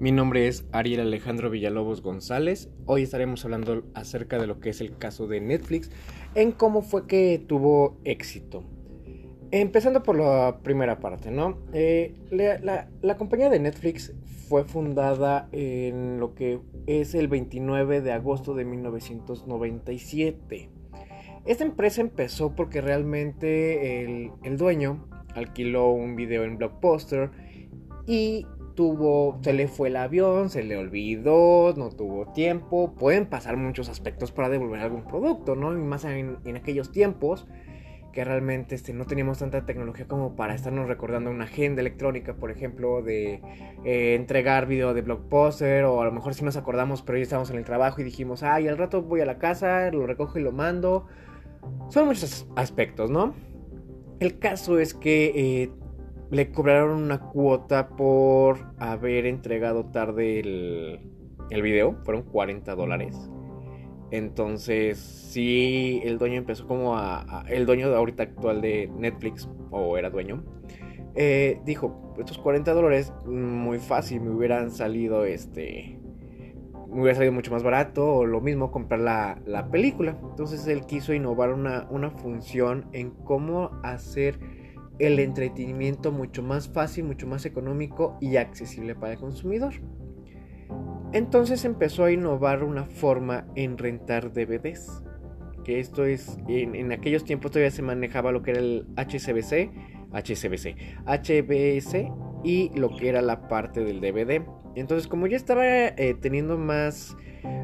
Mi nombre es Ariel Alejandro Villalobos González. Hoy estaremos hablando acerca de lo que es el caso de Netflix en cómo fue que tuvo éxito. Empezando por la primera parte, ¿no? Eh, la, compañía de Netflix fue fundada en lo que es el 29 de agosto de 1997. Esta empresa empezó porque realmente el, el dueño alquiló un video en Blockbuster y tuvo, se le fue el avión, se le olvidó, no tuvo tiempo. Pueden pasar muchos aspectos para devolver algún producto, ¿no? Y más en, aquellos tiempos que realmente este, no teníamos tanta tecnología como para estarnos recordando una agenda electrónica, por ejemplo, de eh, entregar video de Blockbuster, o a lo mejor si nos acordamos, pero ya estábamos en el trabajo y dijimos, ay, al rato voy a la casa, lo recojo y lo mando. Son muchos aspectos, ¿no? El caso es que eh, le cobraron una cuota por haber entregado tarde el, el video. Fueron 40 dólares. Entonces, sí, el dueño empezó como a, El dueño de ahorita actual de Netflix, o era dueño, eh, dijo: Estos 40 dólares, muy fácil, me hubieran salido este. Me hubiera salido mucho más barato, o lo mismo comprar la, la película. Entonces, él quiso innovar una, una función en cómo hacer el entretenimiento mucho más fácil, mucho más económico y accesible para el consumidor. Entonces empezó a innovar una forma en rentar DVDs. Que esto es, en, aquellos tiempos todavía se manejaba lo que era el HCBC, HCBC, HBS y lo que era la parte del DVD. Entonces como ya estaba eh, teniendo más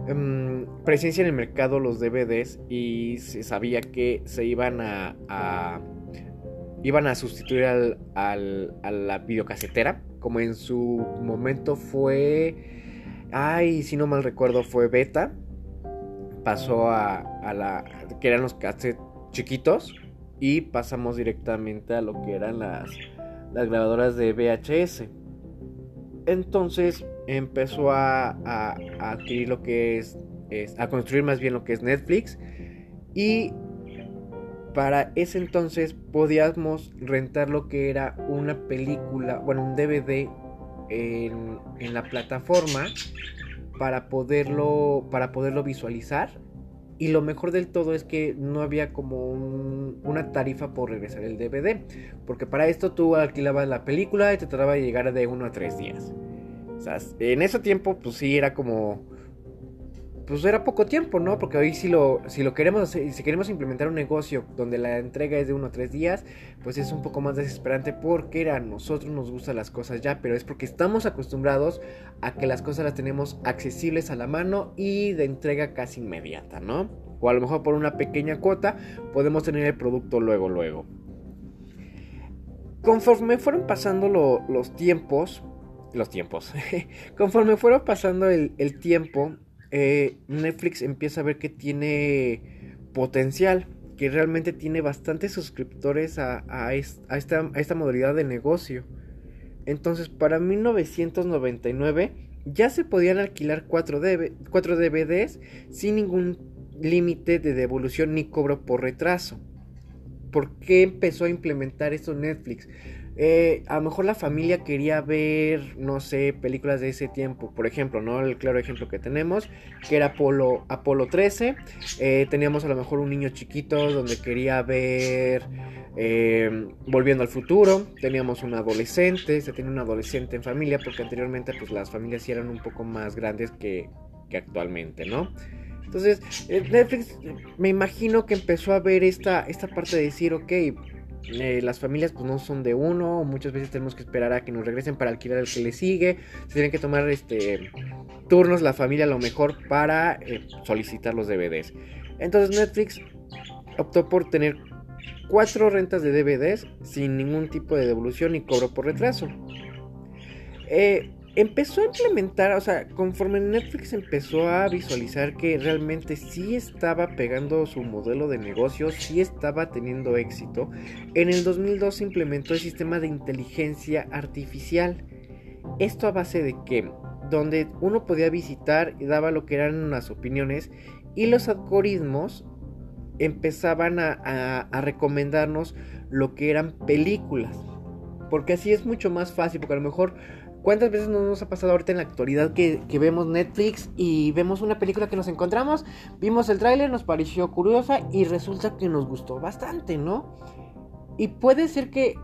em, presencia en el mercado los DVDs y se sabía que se iban a iban a sustituir al, a la videocasetera, como en su momento fue, ay, si no mal recuerdo, fue beta, pasó a, a la, que eran los cassettes chiquitos, y pasamos directamente a lo que eran las, las grabadoras de VHS. Entonces empezó a, a, a adquirir lo que es, es, a construir más bien lo que es Netflix y para ese entonces podíamos rentar lo que era una película, bueno, un DVD en, la plataforma para poderlo, para poderlo visualizar. Y lo mejor del todo es que no había como una tarifa por regresar el DVD. Porque para esto tú alquilabas la película y te trataba de llegar de uno a tres días. O sea, en ese tiempo pues sí era como pues era poco tiempo, ¿no? Porque hoy si lo, si lo queremos si queremos implementar un negocio donde la entrega es de uno a tres días, pues es un poco más desesperante porque a nosotros nos gustan las cosas ya, pero es porque estamos acostumbrados a que las cosas las tenemos accesibles a la mano y de entrega casi inmediata, ¿no? O a lo mejor por una pequeña cuota podemos tener el producto luego, luego. Conforme fueron pasando los tiempos, los tiempos, conforme fueron pasando el, el tiempo, eh, Netflix empieza a ver que tiene potencial, que realmente tiene bastantes suscriptores a, esta, modalidad de negocio. Entonces, para 1999 ya se podían alquilar 4, DVDs sin ningún límite de devolución ni cobro por retraso. ¿Por qué empezó a implementar esto Netflix? Eh, a lo mejor la familia quería ver, no sé, películas de ese tiempo. Por ejemplo, ¿no? El claro ejemplo que tenemos, que era Apolo, Apolo 13. Eh, teníamos a lo mejor un niño chiquito donde quería ver eh, Volviendo al futuro. Teníamos un adolescente, se tenía un adolescente en familia, porque anteriormente pues las familias sí eran un poco más grandes que, que actualmente, ¿no? Entonces, Netflix me imagino que empezó a ver esta, esta parte de decir, ok, eh, las familias pues no son de uno, muchas veces tenemos que esperar a que nos regresen para alquilar el que le sigue, se tienen que tomar este turnos la familia a lo mejor para eh, solicitar los DVDs. Entonces Netflix optó por tener cuatro rentas de DVDs sin ningún tipo de devolución ni cobro por retraso. Eh, empezó a implementar, o sea, conforme Netflix empezó a visualizar que realmente sí estaba pegando su modelo de negocio, sí estaba teniendo éxito, en el 2002 implementó el sistema de inteligencia artificial. Esto a base de que, donde uno podía visitar y daba lo que eran las opiniones y los algoritmos empezaban a, a recomendarnos lo que eran películas. Porque así es mucho más fácil, porque a lo mejor ¿Cuántas veces no nos ha pasado ahorita en la actualidad que, vemos Netflix y vemos una película que nos encontramos, vimos el tráiler, nos pareció curiosa y resulta que nos gustó bastante, ¿no? Y puede ser que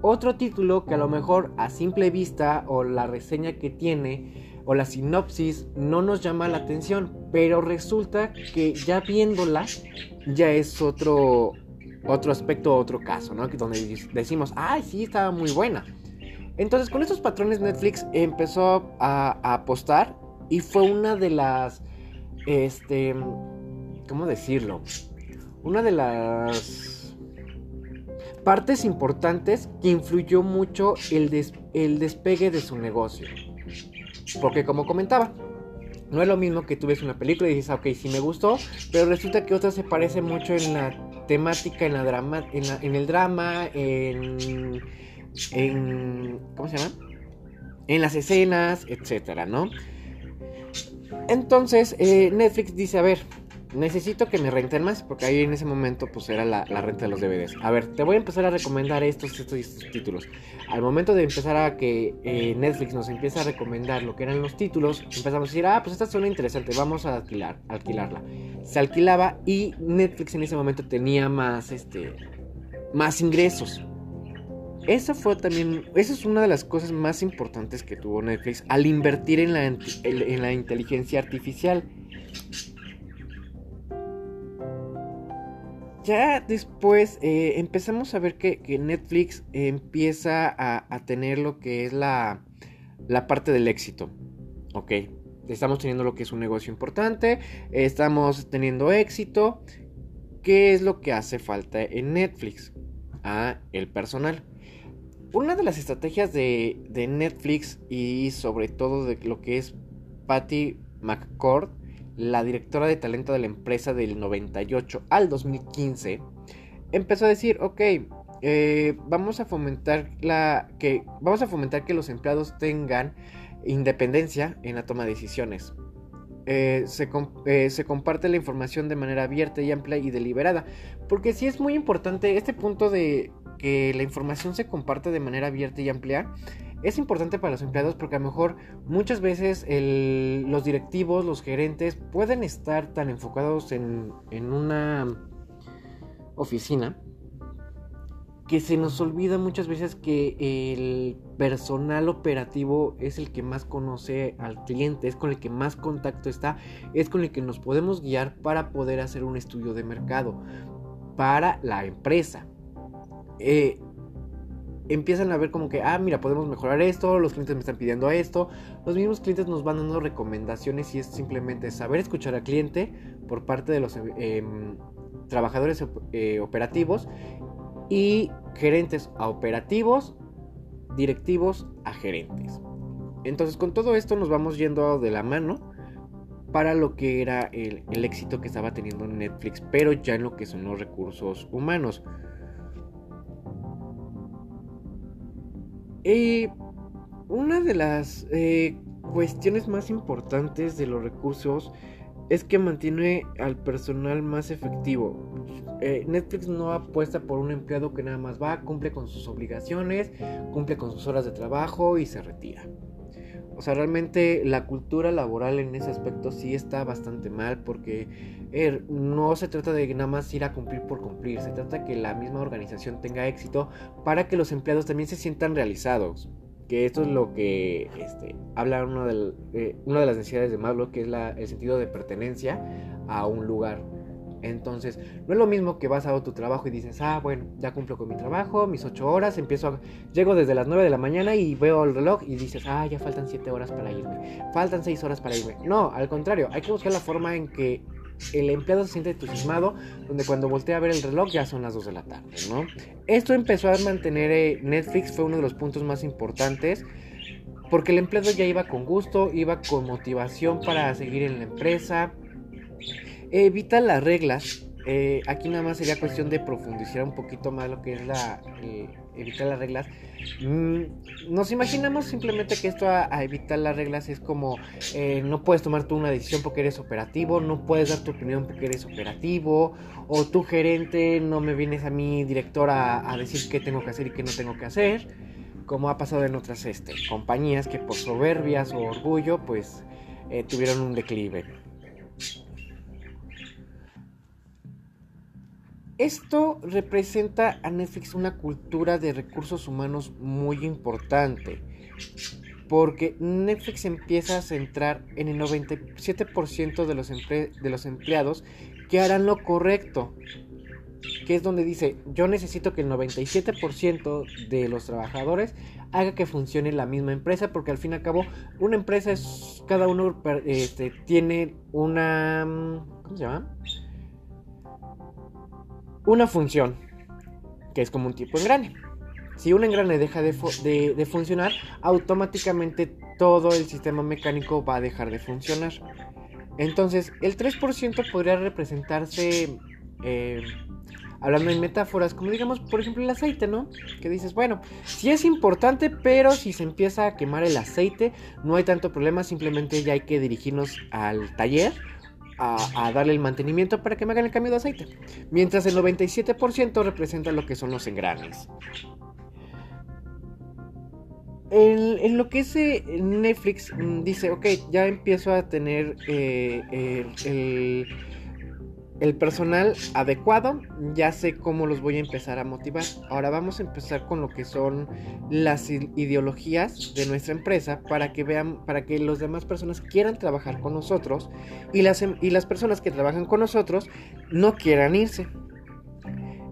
otro título que a lo mejor a simple vista o la reseña que tiene o la sinopsis no nos llama la atención, pero resulta que ya viéndola ya es otro otro aspecto, otro caso, ¿no? Donde decimos, ay, sí, estaba muy buena. Entonces, con estos patrones Netflix empezó a, apostar y fue una de las, este, ¿cómo decirlo? Una de las partes importantes que influyó mucho el, el despegue de su negocio. Porque como comentaba, no es lo mismo que tú ves una película y dices, ah, ok, sí me gustó, pero resulta que otra se parece mucho en la temática, en, la drama, en, el drama, en, en... ¿Cómo se llama? En las escenas, etcétera, ¿no? Entonces, eh, Netflix dice, a ver, necesito que me renten más, porque ahí en ese momento pues era la, renta de los DVDs. A ver, te voy a empezar a recomendar estos, estos, estos títulos. Al momento de empezar a que eh, Netflix nos empieza a recomendar lo que eran los títulos, empezamos a decir, ah, pues esta suena interesante, vamos a alquilar, alquilarla. Se alquilaba y Netflix en ese momento tenía más, este, más ingresos. Esa fue también, esa es una de las cosas más importantes que tuvo Netflix al invertir en la, en la inteligencia artificial ya después eh, empezamos a ver que, Netflix empieza a, tener lo que es la, la parte del éxito. Ok, estamos teniendo lo que es un negocio importante, estamos teniendo éxito. ¿Qué es lo que hace falta en Netflix? Ah, el personal. Una de las estrategias de, Netflix y sobre todo de lo que es Patty McCord la directora de talento de la empresa del 98 al 2015, empezó a decir, ok, eh, vamos a fomentar la que vamos a fomentar que los empleados tengan independencia en la toma de decisiones. Eh, se, eh, se, comparte la información de manera abierta y amplia y deliberada. Porque sí es muy importante este punto de que la información se comparte de manera abierta y amplia es importante para los empleados porque a lo mejor muchas veces los directivos, los gerentes pueden estar tan enfocados en, en una oficina que se nos olvida muchas veces que el personal operativo es el que más conoce al cliente, es con el que más contacto está, es con el que nos podemos guiar para poder hacer un estudio de mercado para la empresa. Eh, empiezan a ver como que, ah, mira, podemos mejorar esto, los clientes me están pidiendo esto, los mismos clientes nos van dando recomendaciones y es simplemente saber escuchar al cliente por parte de los em, trabajadores eh, operativos y gerentes a operativos, directivos a gerentes. Entonces con todo esto nos vamos yendo de la mano para lo que era el, el éxito que estaba teniendo Netflix, pero ya en lo que son los recursos humanos. Eh, una de las eh, cuestiones más importantes de los recursos es que mantiene al personal más efectivo. Eh, Netflix no apuesta por un empleado que nada más va, cumple con sus obligaciones, cumple con sus horas de trabajo y se retira. O sea, realmente la cultura laboral en ese aspecto sí está bastante mal porque er, no se trata de nada más ir a cumplir por cumplir, se trata de que la misma organización tenga éxito para que los empleados también se sientan realizados. Que esto es lo que este, habla una de, eh, una de las necesidades de Maslow, que es el sentido de pertenencia a un lugar. Entonces, no es lo mismo que vas a tu trabajo y dices, ah, bueno, ya cumplo con mi trabajo, mis ocho horas, empiezo a... Llego desde las 9 de la mañana y veo el reloj y dices, ah, ya faltan siete horas para irme, faltan seis horas para irme. No, al contrario, hay que buscar la forma en que el empleado se siente entusiasmado, donde cuando voltea a ver el reloj ya son las 2 de la tarde, ¿no? Esto empezó a mantener eh, Netflix, fue uno de los puntos más importantes, porque el empleado ya iba con gusto, iba con motivación para seguir en la empresa, evita las reglas. Eh, aquí nada más sería cuestión de profundizar un poquito más lo que es la eh, evitar las reglas. Mm, nos imaginamos simplemente que esto a, evitar las reglas es como eh, no puedes tomar tú una decisión porque eres operativo, no puedes dar tu opinión porque eres operativo, o tu gerente no me vienes a mí director a, a decir qué tengo que hacer y qué no tengo que hacer. como ha pasado en otras este, compañías que por soberbias o orgullo pues eh, tuvieron un declive. Esto representa a Netflix una cultura de recursos humanos muy importante, porque Netflix empieza a centrar en el 97% de los, de los empleados que harán lo correcto, que es donde dice, yo necesito que el 97% de los trabajadores haga que funcione la misma empresa, porque al fin y al cabo una empresa es, cada uno este, tiene una, ¿cómo se llama? Una función, que es como un tipo engrane. Si un engrane deja de, funcionar, automáticamente todo el sistema mecánico va a dejar de funcionar. Entonces, el 3% podría representarse, eh, hablando en metáforas, como digamos, por ejemplo, el aceite, ¿no? Que dices, bueno, sí es importante, pero si se empieza a quemar el aceite, no hay tanto problema, simplemente ya hay que dirigirnos al taller a, darle el mantenimiento para que me hagan el cambio de aceite. Mientras el 97% representa lo que son los engranes. En, lo que es eh, Netflix mm, dice, ok, ya empiezo a tener eh, el el personal adecuado, ya sé cómo los voy a empezar a motivar. Ahora vamos a empezar con lo que son las ideologías de nuestra empresa para que vean, para que las demás personas quieran trabajar con nosotros y las, em, y las personas que trabajan con nosotros no quieran irse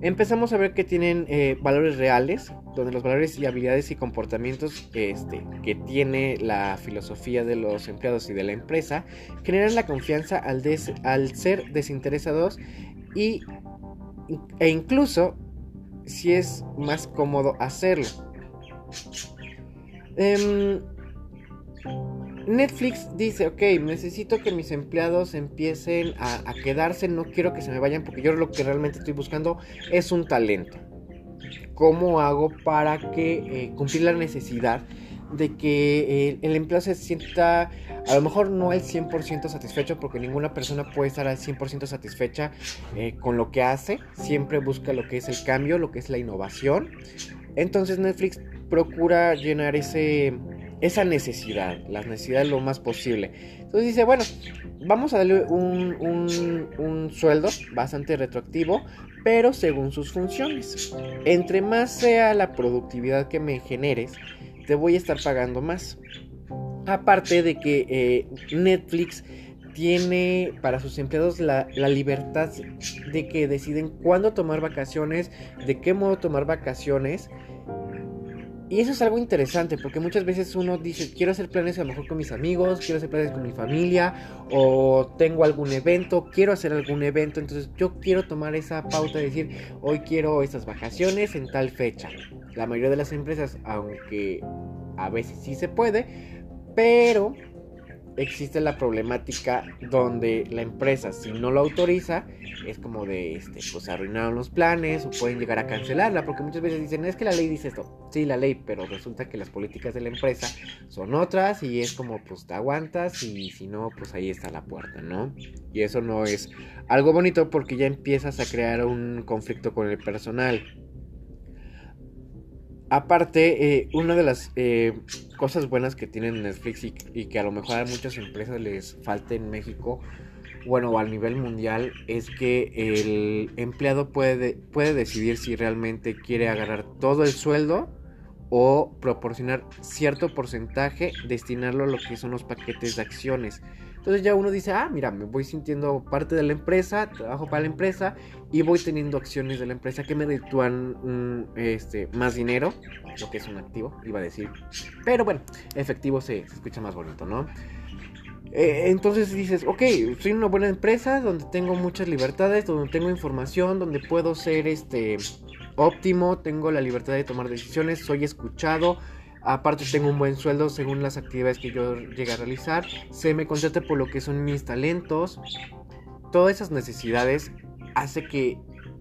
empezamos a ver que tienen eh, valores reales, donde los valores y habilidades y comportamientos este, que tiene la filosofía de los empleados y de la empresa generan la confianza al, ser desinteresados y, e incluso si es más cómodo hacerlo. Em, Netflix dice, ok, necesito que mis empleados empiecen a, quedarse, no quiero que se me vayan porque yo lo que realmente estoy buscando es un talento. ¿Cómo hago para que eh, cumplir la necesidad de que eh, el empleado se sienta a lo mejor no al 100% satisfecho porque ninguna persona puede estar al 100% satisfecha eh, con lo que hace, siempre busca lo que es el cambio, lo que es la innovación. Entonces Netflix procura llenar ese esa necesidad, las necesidades lo más posible. Entonces dice, bueno, vamos a darle un, sueldo bastante retroactivo, pero según sus funciones. Entre más sea la productividad que me generes, te voy a estar pagando más. Aparte de que eh, Netflix tiene para sus empleados la, la, libertad de que deciden cuándo tomar vacaciones, de qué modo tomar vacaciones y eso es algo interesante porque muchas veces uno dice, quiero hacer planes a lo mejor con mis amigos, quiero hacer planes con mi familia, o tengo algún evento, quiero hacer algún evento, entonces yo quiero tomar esa pauta de decir, hoy quiero estas vacaciones en tal fecha. La mayoría de las empresas, aunque a veces sí se puede, pero existe la problemática donde la empresa, si no lo autoriza, es como de, este, pues arruinaron los planes o pueden llegar a cancelarla, porque muchas veces dicen, es que la ley dice esto, sí, la ley, pero resulta que las políticas de la empresa son otras y es como, pues te aguantas y si no, pues ahí está la puerta, ¿no? Y eso no es algo bonito porque ya empiezas a crear un conflicto con el personal. Aparte, eh, una de las eh, cosas buenas que tienen Netflix y, que a lo mejor a muchas empresas les falta en México, bueno, o a nivel mundial, es que el empleado puede, puede decidir si realmente quiere agarrar todo el sueldo o proporcionar cierto porcentaje, destinarlo a lo que son los paquetes de acciones. Entonces ya uno dice, ah, mira, me voy sintiendo parte de la empresa, trabajo para la empresa y voy teniendo acciones de la empresa que me reditúan este, más dinero, lo que es un activo, iba a decir. Pero bueno, efectivo se, escucha más bonito, ¿no? Eh, entonces dices, ok, soy una buena empresa donde tengo muchas libertades, donde tengo información, donde puedo ser este óptimo, tengo la libertad de tomar decisiones, soy escuchado, Aparte tengo un buen sueldo según las actividades que yo llegue a realizar. Se me contrata por lo que son mis talentos. Todas esas necesidades hace que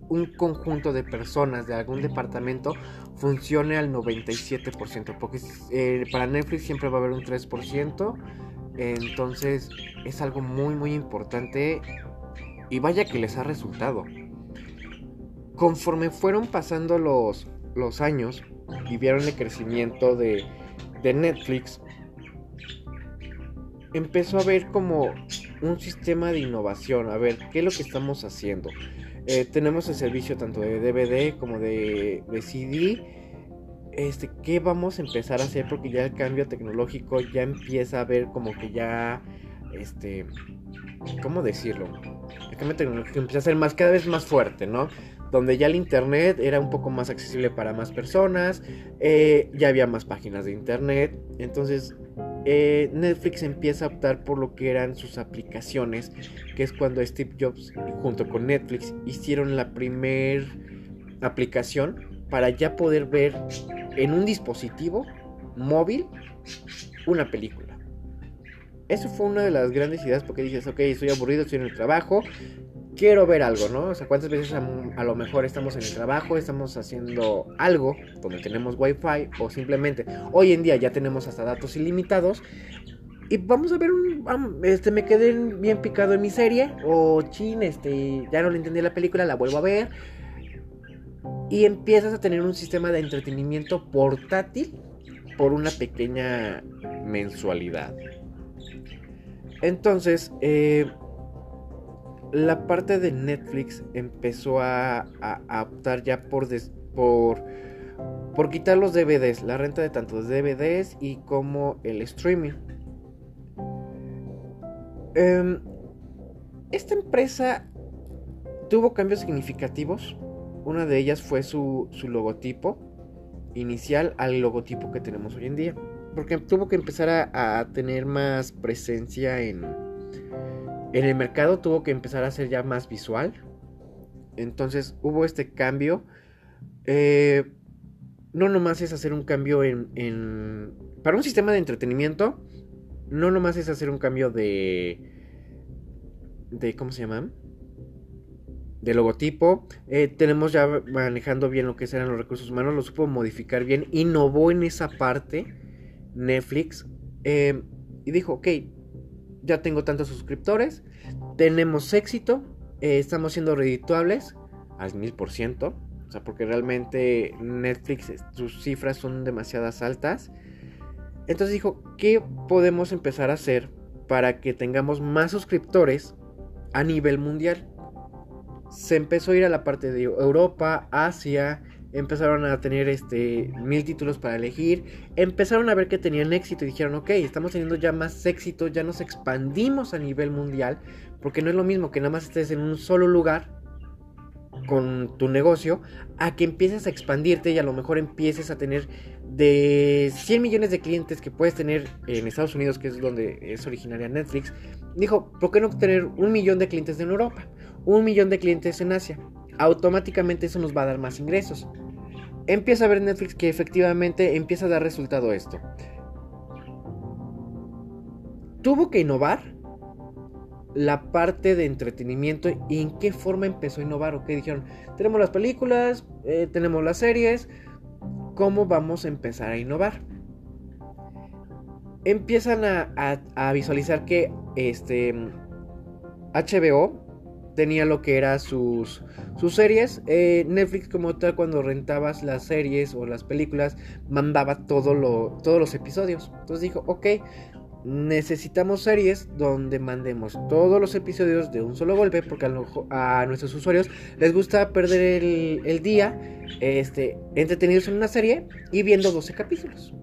un conjunto de personas de algún departamento funcione al 97%. Porque eh, para Netflix siempre va a haber un 3%. Entonces es algo muy muy importante. Y vaya que les ha resultado. Conforme fueron pasando los, los años y vieron el crecimiento de, de Netflix, empezó a ver como un sistema de innovación, a ver qué es lo que estamos haciendo. Eh, tenemos el servicio tanto de DVD como de, de CD. Este, ¿qué vamos a empezar a hacer? Porque ya el cambio tecnológico ya empieza a ver como que ya, este, ¿cómo decirlo? El cambio tecnológico empieza a ser más, cada vez más fuerte, ¿no? Donde ya el internet era un poco más accesible para más personas, eh, ya había más páginas de internet, entonces eh, Netflix empieza a optar por lo que eran sus aplicaciones, que es cuando Steve Jobs junto con Netflix hicieron la primer aplicación para ya poder ver en un dispositivo móvil una película. Eso fue una de las grandes ideas porque dices, ok, estoy aburrido, estoy en el trabajo, quiero ver algo, ¿no? O sea, cuántas veces a, lo mejor estamos en el trabajo, estamos haciendo algo donde tenemos wifi o simplemente hoy en día ya tenemos hasta datos ilimitados y vamos a ver un este me quedé bien picado en mi serie o chin, este ya no le entendí la película, la vuelvo a ver y empiezas a tener un sistema de entretenimiento portátil por una pequeña mensualidad. Entonces, eh, la parte de Netflix empezó a, optar ya por, quitar los DVDs, la renta de tantos DVDs y como el streaming. Em, esta empresa tuvo cambios significativos. Una de ellas fue su logotipo inicial al logotipo que tenemos hoy en día. Porque tuvo que empezar a tener más presencia en, en el mercado tuvo que empezar a ser ya más visual. Entonces hubo este cambio. Eh, no nomás es hacer un cambio en, Para un sistema de entretenimiento, no nomás es hacer un cambio de... de ¿Cómo se llama? De logotipo. Eh, tenemos ya manejando bien lo que eran los recursos humanos. Lo supo modificar bien. Innovó en esa parte Netflix. Eh, y dijo, ok, ya tengo tantos suscriptores, tenemos éxito, eh, estamos siendo redituables al mil por ciento. O sea, porque realmente Netflix, sus cifras son demasiadas altas. Entonces dijo, ¿qué podemos empezar a hacer para que tengamos más suscriptores a nivel mundial? Se empezó a ir a la parte de Europa, Asia, empezaron a tener este mil títulos para elegir, empezaron a ver que tenían éxito y dijeron, ok, estamos teniendo ya más éxito, ya nos expandimos a nivel mundial, porque no es lo mismo que nada más estés en un solo lugar con tu negocio, a que empieces a expandirte y a lo mejor empieces a tener de 100 millones de clientes que puedes tener en Estados Unidos, que es donde es originaria Netflix, dijo, ¿por qué no tener un millón de clientes en Europa? Un millón de clientes en Asia. Automáticamente eso nos va a dar más ingresos empieza a ver Netflix que efectivamente empieza a dar resultado esto. Tuvo que innovar la parte de entretenimiento y en qué forma empezó a innovar. Ok, dijeron, tenemos las películas, eh, tenemos las series, ¿cómo vamos a empezar a innovar? Empiezan a, a visualizar que este HBO tenía lo que era sus, sus series. Eh, Netflix como tal cuando rentabas las series o las películas mandaba todo lo, todos los episodios. Entonces dijo, ok, necesitamos series donde mandemos todos los episodios de un solo golpe porque a, nuestros usuarios les gusta perder el, el, día este, entretenidos en una serie y viendo 12 capítulos.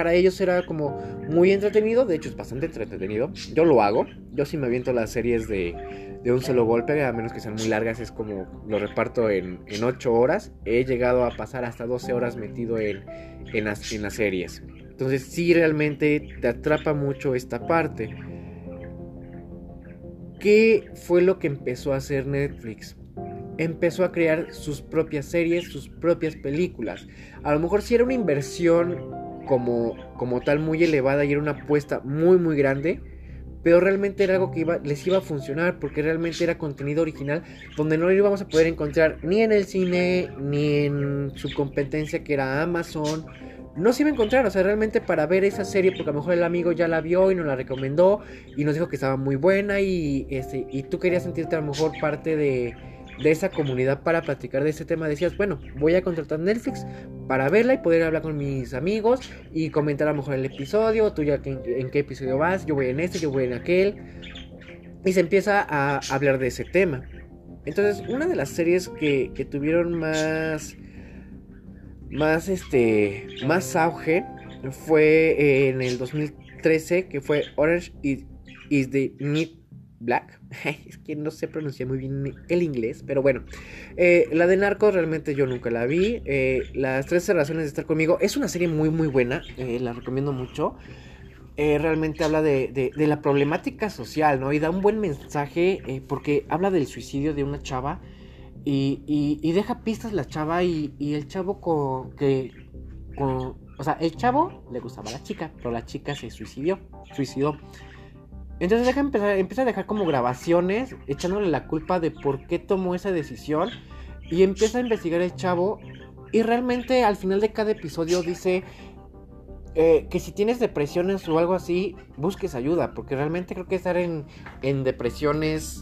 Para ellos era como muy entretenido, de hecho es bastante entretenido. Yo lo hago, yo sí me aviento las series de un solo golpe, a menos que sean muy largas, es como lo reparto en, en 8 horas. He llegado a pasar hasta 12 horas metido en, las, series. Entonces sí realmente te atrapa mucho esta parte. ¿Qué fue lo que empezó a hacer Netflix? Empezó a crear sus propias series, sus propias películas. A lo mejor sí era una inversión como, como tal muy elevada y era una apuesta muy muy grande pero realmente era algo que iba, les iba a funcionar porque realmente era contenido original donde no lo íbamos a poder encontrar ni en el cine ni en su competencia que era Amazon. No se iba a encontrar, o sea, realmente para ver esa serie, porque a lo mejor el amigo ya la vio y nos la recomendó y nos dijo que estaba muy buena y, este, y tú querías sentirte a lo mejor parte de, de esa comunidad para platicar de ese tema. Decías, bueno, voy a contratar Netflix para verla y poder hablar con mis amigos y comentar a lo mejor el episodio, tú ya en, qué episodio vas, yo voy en este, yo voy en aquel. Y se empieza a hablar de ese tema. Entonces, una de las series que, que tuvieron más más este más auge fue en el 2013 que fue Orange is, the New Black. es que no sé pronunciar muy bien el inglés, pero bueno. Eh, la de Narcos realmente yo nunca la vi. Eh, las 13 razones de estar conmigo es una serie muy muy buena, eh, la recomiendo mucho. realmente habla de, la problemática social, ¿no? Y da un buen mensaje porque habla del suicidio de una chava y, deja pistas la chava y, el chavo con, que... o sea, el chavo le gustaba a la chica, pero la chica se suicidió. Suicidó. Entonces deja empezar, empieza a dejar como grabaciones, echándole la culpa de por qué tomó esa decisión. Y empieza a investigar el chavo. Y realmente al final de cada episodio dice eh, que si tienes depresiones o algo así, busques ayuda. Porque realmente creo que estar en, en depresiones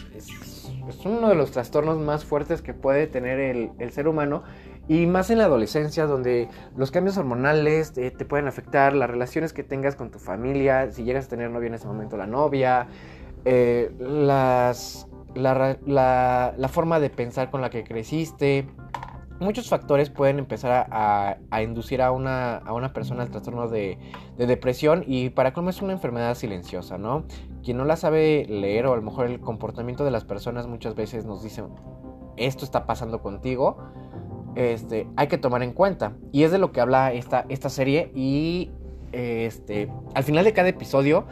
es uno de los trastornos más fuertes que puede tener el, ser humano y más en la adolescencia donde los cambios hormonales te, pueden afectar, las relaciones que tengas con tu familia, si llegas a tener novia en ese momento la novia, eh, las, la, la forma de pensar con la que creciste, muchos factores pueden empezar a, inducir a una, a una, persona al trastorno de, depresión y para cómo es una enfermedad silenciosa, ¿no? Quien no la sabe leer o a lo mejor el comportamiento de las personas muchas veces nos dice, esto está pasando contigo, este, hay que tomar en cuenta. Y es de lo que habla esta, esta serie y este, al final de cada episodio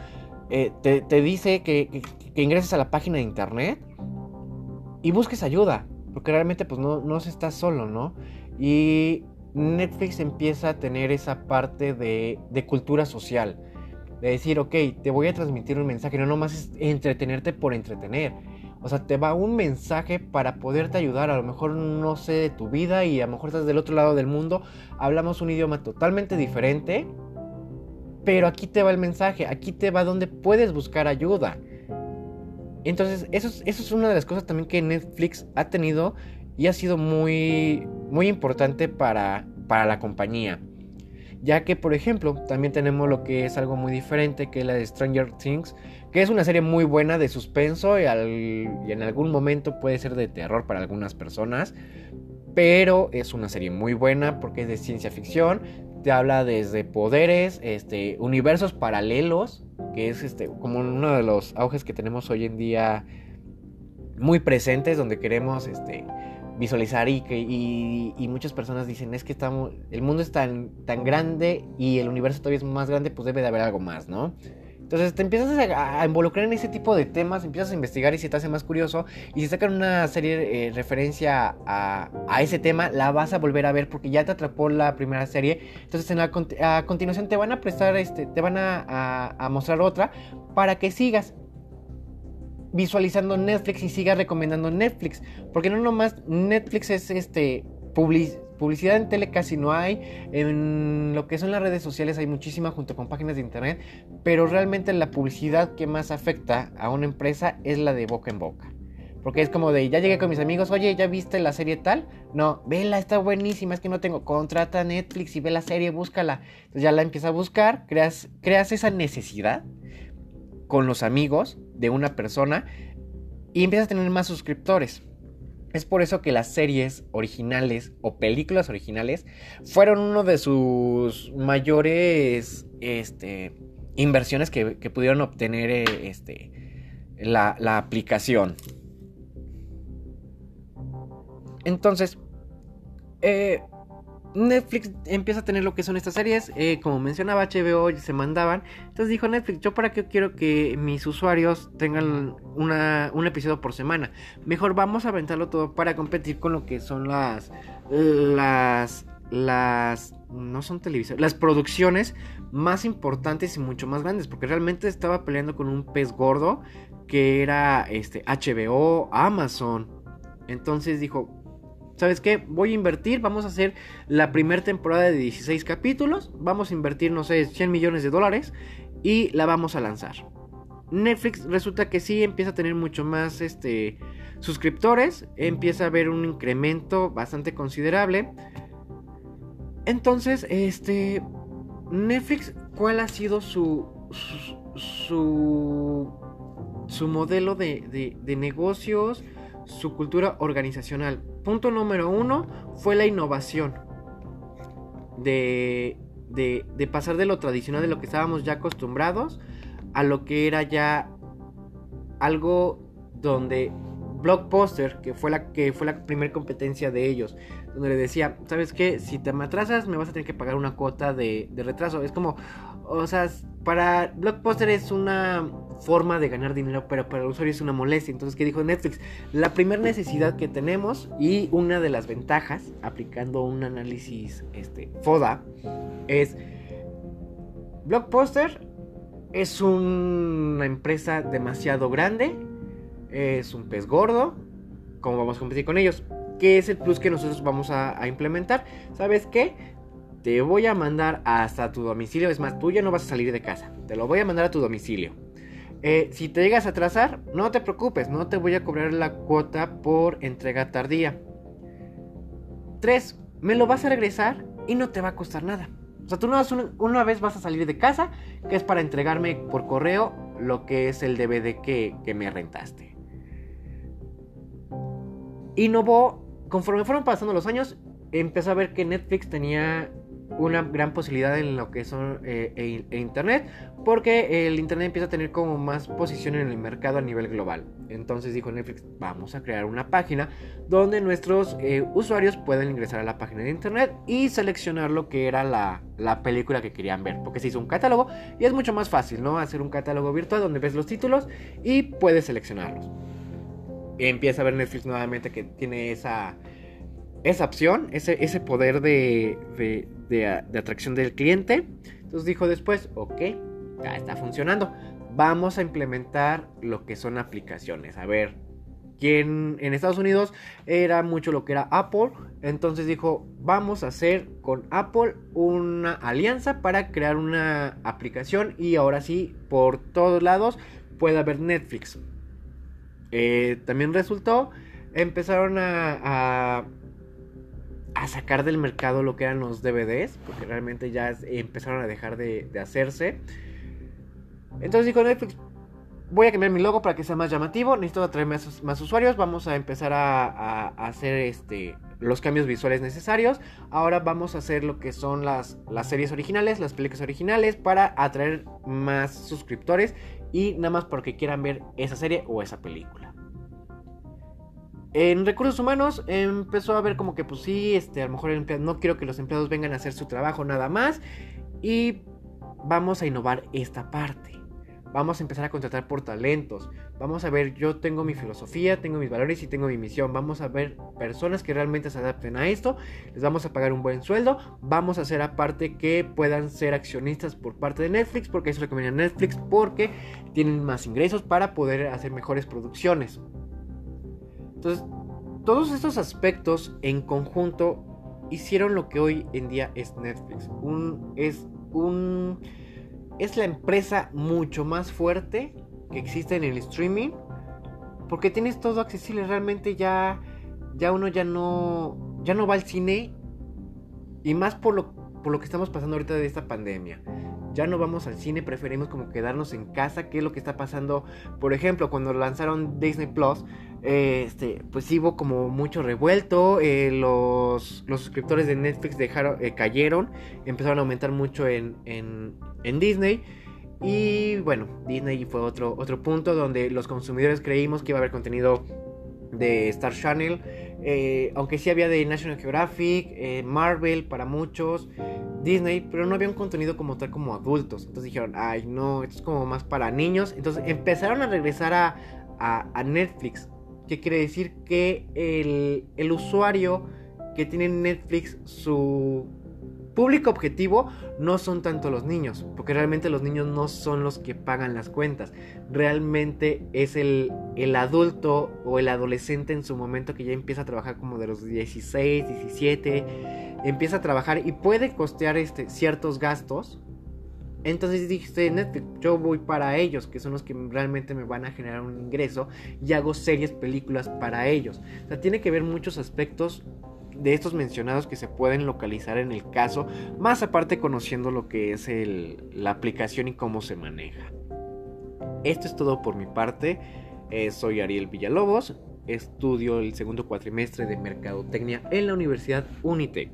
eh, te, dice que, ingreses a la página de internet y busques ayuda porque realmente pues no, no se está solo, ¿no? Y Netflix empieza a tener esa parte de, de cultura social. De decir, ok, te voy a transmitir un mensaje, no nomás es entretenerte por entretener. O sea, te va un mensaje para poderte ayudar. A lo mejor no sé de tu vida y a lo mejor estás del otro lado del mundo. Hablamos un idioma totalmente diferente. Pero aquí te va el mensaje. Aquí te va donde puedes buscar ayuda. Entonces, eso es, una de las cosas también que Netflix ha tenido y ha sido muy, muy importante para, para la compañía. Ya que, por ejemplo, también tenemos lo que es algo muy diferente, que es la de Stranger Things, que es una serie muy buena de suspenso y, y en algún momento puede ser de terror para algunas personas. Pero es una serie muy buena porque es de ciencia ficción, te habla desde poderes, este, universos paralelos, que es este, como uno de los auges que tenemos hoy en día muy presentes, donde queremos este, visualizar y, que, y, muchas personas dicen, es que estamos, el mundo es tan, tan grande y el universo todavía es más grande, pues debe de haber algo más, ¿no? Entonces te empiezas a, involucrar en ese tipo de temas, empiezas a investigar y se te hace más curioso. Y si sacan una serie eh, referencia a, ese tema, la vas a volver a ver porque ya te atrapó la primera serie. Entonces en a continuación te van a prestar, este, te van a, mostrar otra para que sigas visualizando Netflix y sigas recomendando Netflix. Porque no nomás Netflix es este publicidad en tele casi no hay, en lo que son las redes sociales hay muchísima junto con páginas de internet, pero realmente la publicidad que más afecta a una empresa es la de boca en boca. Porque es como de, ya llegué con mis amigos, oye, ¿ya viste la serie tal? No, vela, está buenísima, es que no tengo, contrata Netflix y ve la serie, búscala. Entonces ya la empieza a buscar, creas, creas esa necesidad con los amigos de una persona y empiezas a tener más suscriptores. Es por eso que las series originales o películas originales fueron uno de sus mayores este, inversiones que, pudieron obtener eh, este, la, la aplicación. Entonces, eh, Netflix empieza a tener lo que son estas series. Eh, como mencionaba, HBO se mandaban. Entonces dijo Netflix, yo para qué quiero que mis usuarios tengan un episodio por semana. Mejor vamos a aventarlo todo para competir con lo que son las... Las... Las... No son televisiones. Las producciones más importantes y mucho más grandes. Porque realmente estaba peleando con un pez gordo. Que era este HBO, Amazon. Entonces dijo, ¿sabes qué? Voy a invertir, vamos a hacer la primera temporada de 16 capítulos, vamos a invertir, no sé, 100 millones de dólares y la vamos a lanzar. Netflix resulta que sí empieza a tener mucho más este, suscriptores, empieza a haber un incremento bastante considerable. Entonces, este, Netflix, ¿cuál ha sido su, su, su, modelo de, de, negocios, su cultura organizacional? Punto número uno fue la innovación. De, de, de, pasar de lo tradicional, de lo que estábamos ya acostumbrados, a lo que era ya algo donde Blockbuster, que fue la que fue la primera competencia de ellos, donde le decía, ¿sabes qué? Si te me atrasas, me vas a tener que pagar una cuota de, retraso. Es como, o sea, para Blockbuster es una forma de ganar dinero, pero para el usuario es una molestia. Entonces, ¿qué dijo Netflix? La primera necesidad que tenemos y una de las ventajas, aplicando un análisis este, FODA, es Blockbuster es una empresa demasiado grande es un pez gordo. ¿Cómo vamos a competir con ellos? ¿Qué es el plus que nosotros vamos a, implementar? ¿Sabes qué? Te voy a mandar hasta tu domicilio. Es más, tú ya no vas a salir de casa. Te lo voy a mandar a tu domicilio. Eh, si te llegas a atrasar, no te preocupes. No te voy a cobrar la cuota por entrega tardía. 3. Me lo vas a regresar y no te va a costar nada. O sea, tú una, una vez vas a salir de casa, que es para entregarme por correo lo que es el DVD que, que me rentaste innovó, conforme fueron pasando los años, empezó a ver que Netflix tenía una gran posibilidad en lo que son eh, e, e Internet, porque el Internet empieza a tener como más posición en el mercado a nivel global. Entonces dijo Netflix, vamos a crear una página donde nuestros eh, usuarios puedan ingresar a la página de Internet y seleccionar lo que era la, la, película que querían ver, porque se hizo un catálogo y es mucho más fácil, ¿no? Hacer un catálogo virtual donde ves los títulos y puedes seleccionarlos empieza a ver Netflix nuevamente que tiene esa, esa opción, ese, ese poder de, de, atracción del cliente. Entonces dijo después, ok, ya está funcionando. Vamos a implementar lo que son aplicaciones. A ver, quien en Estados Unidos era mucho lo que era Apple. Entonces dijo, vamos a hacer con Apple una alianza para crear una aplicación y ahora sí, por todos lados puede haber Netflix. Eh, también resultó, empezaron a, sacar del mercado lo que eran los DVDs, porque realmente ya empezaron a dejar de, hacerse. Entonces dijo Netflix, voy a cambiar mi logo para que sea más llamativo, necesito atraer más, usuarios, vamos a empezar a, a, hacer este, los cambios visuales necesarios. Ahora vamos a hacer lo que son las, las series originales, las películas originales, para atraer más suscriptores y nada más porque quieran ver esa serie o esa película. En recursos humanos empezó a ver como que pues sí, este, a lo mejor no quiero que los empleados vengan a hacer su trabajo nada más y vamos a innovar esta parte. Vamos a empezar a contratar por talentos. Vamos a ver, yo tengo mi filosofía, tengo mis valores y tengo mi misión. Vamos a ver personas que realmente se adapten a esto. Les vamos a pagar un buen sueldo. Vamos a hacer aparte que puedan ser accionistas por parte de Netflix, porque eso es lo que viene a Netflix, porque tienen más ingresos para poder hacer mejores producciones. Entonces, todos estos aspectos en conjunto hicieron lo que hoy en día es Netflix. Un, es un es la empresa mucho más fuerte que existe en el streaming. Porque tienes todo accesible. Realmente ya. Ya uno ya no. Ya no va al cine. Y más por lo, por lo que estamos pasando ahorita de esta pandemia. Ya no vamos al cine, preferimos como quedarnos en casa, que es lo que está pasando. Por ejemplo, cuando lanzaron Disney Plus, este, pues hubo como mucho revuelto. Eh, los, los, suscriptores de Netflix dejaron, eh, cayeron, empezaron a aumentar mucho en, en Disney. Y bueno, Disney fue otro, otro punto donde los consumidores creímos que iba a haber contenido de Star Channel. Eh, aunque sí había de National Geographic, eh, Marvel para muchos, Disney, pero no había un contenido como tal como adultos. Entonces dijeron, ay no, esto es como más para niños. Entonces empezaron a regresar a, a, Netflix. Que quiere decir que el, el usuario que tiene Netflix, su público objetivo no son tanto los niños, porque realmente los niños no son los que pagan las cuentas, realmente es el, el adulto o el adolescente en su momento que ya empieza a trabajar como de los 16, 17, empieza a trabajar y puede costear este, ciertos gastos Entonces dijiste, Netflix, yo voy para ellos, que son los que realmente me van a generar un ingreso, y hago series, películas para ellos. O sea, tiene que ver muchos aspectos de estos mencionados que se pueden localizar en el caso, más aparte conociendo lo que es la aplicación y cómo se maneja. Esto es todo por mi parte. Eh, soy Ariel Villalobos, estudio el segundo cuatrimestre de Mercadotecnia en la Universidad Unitec.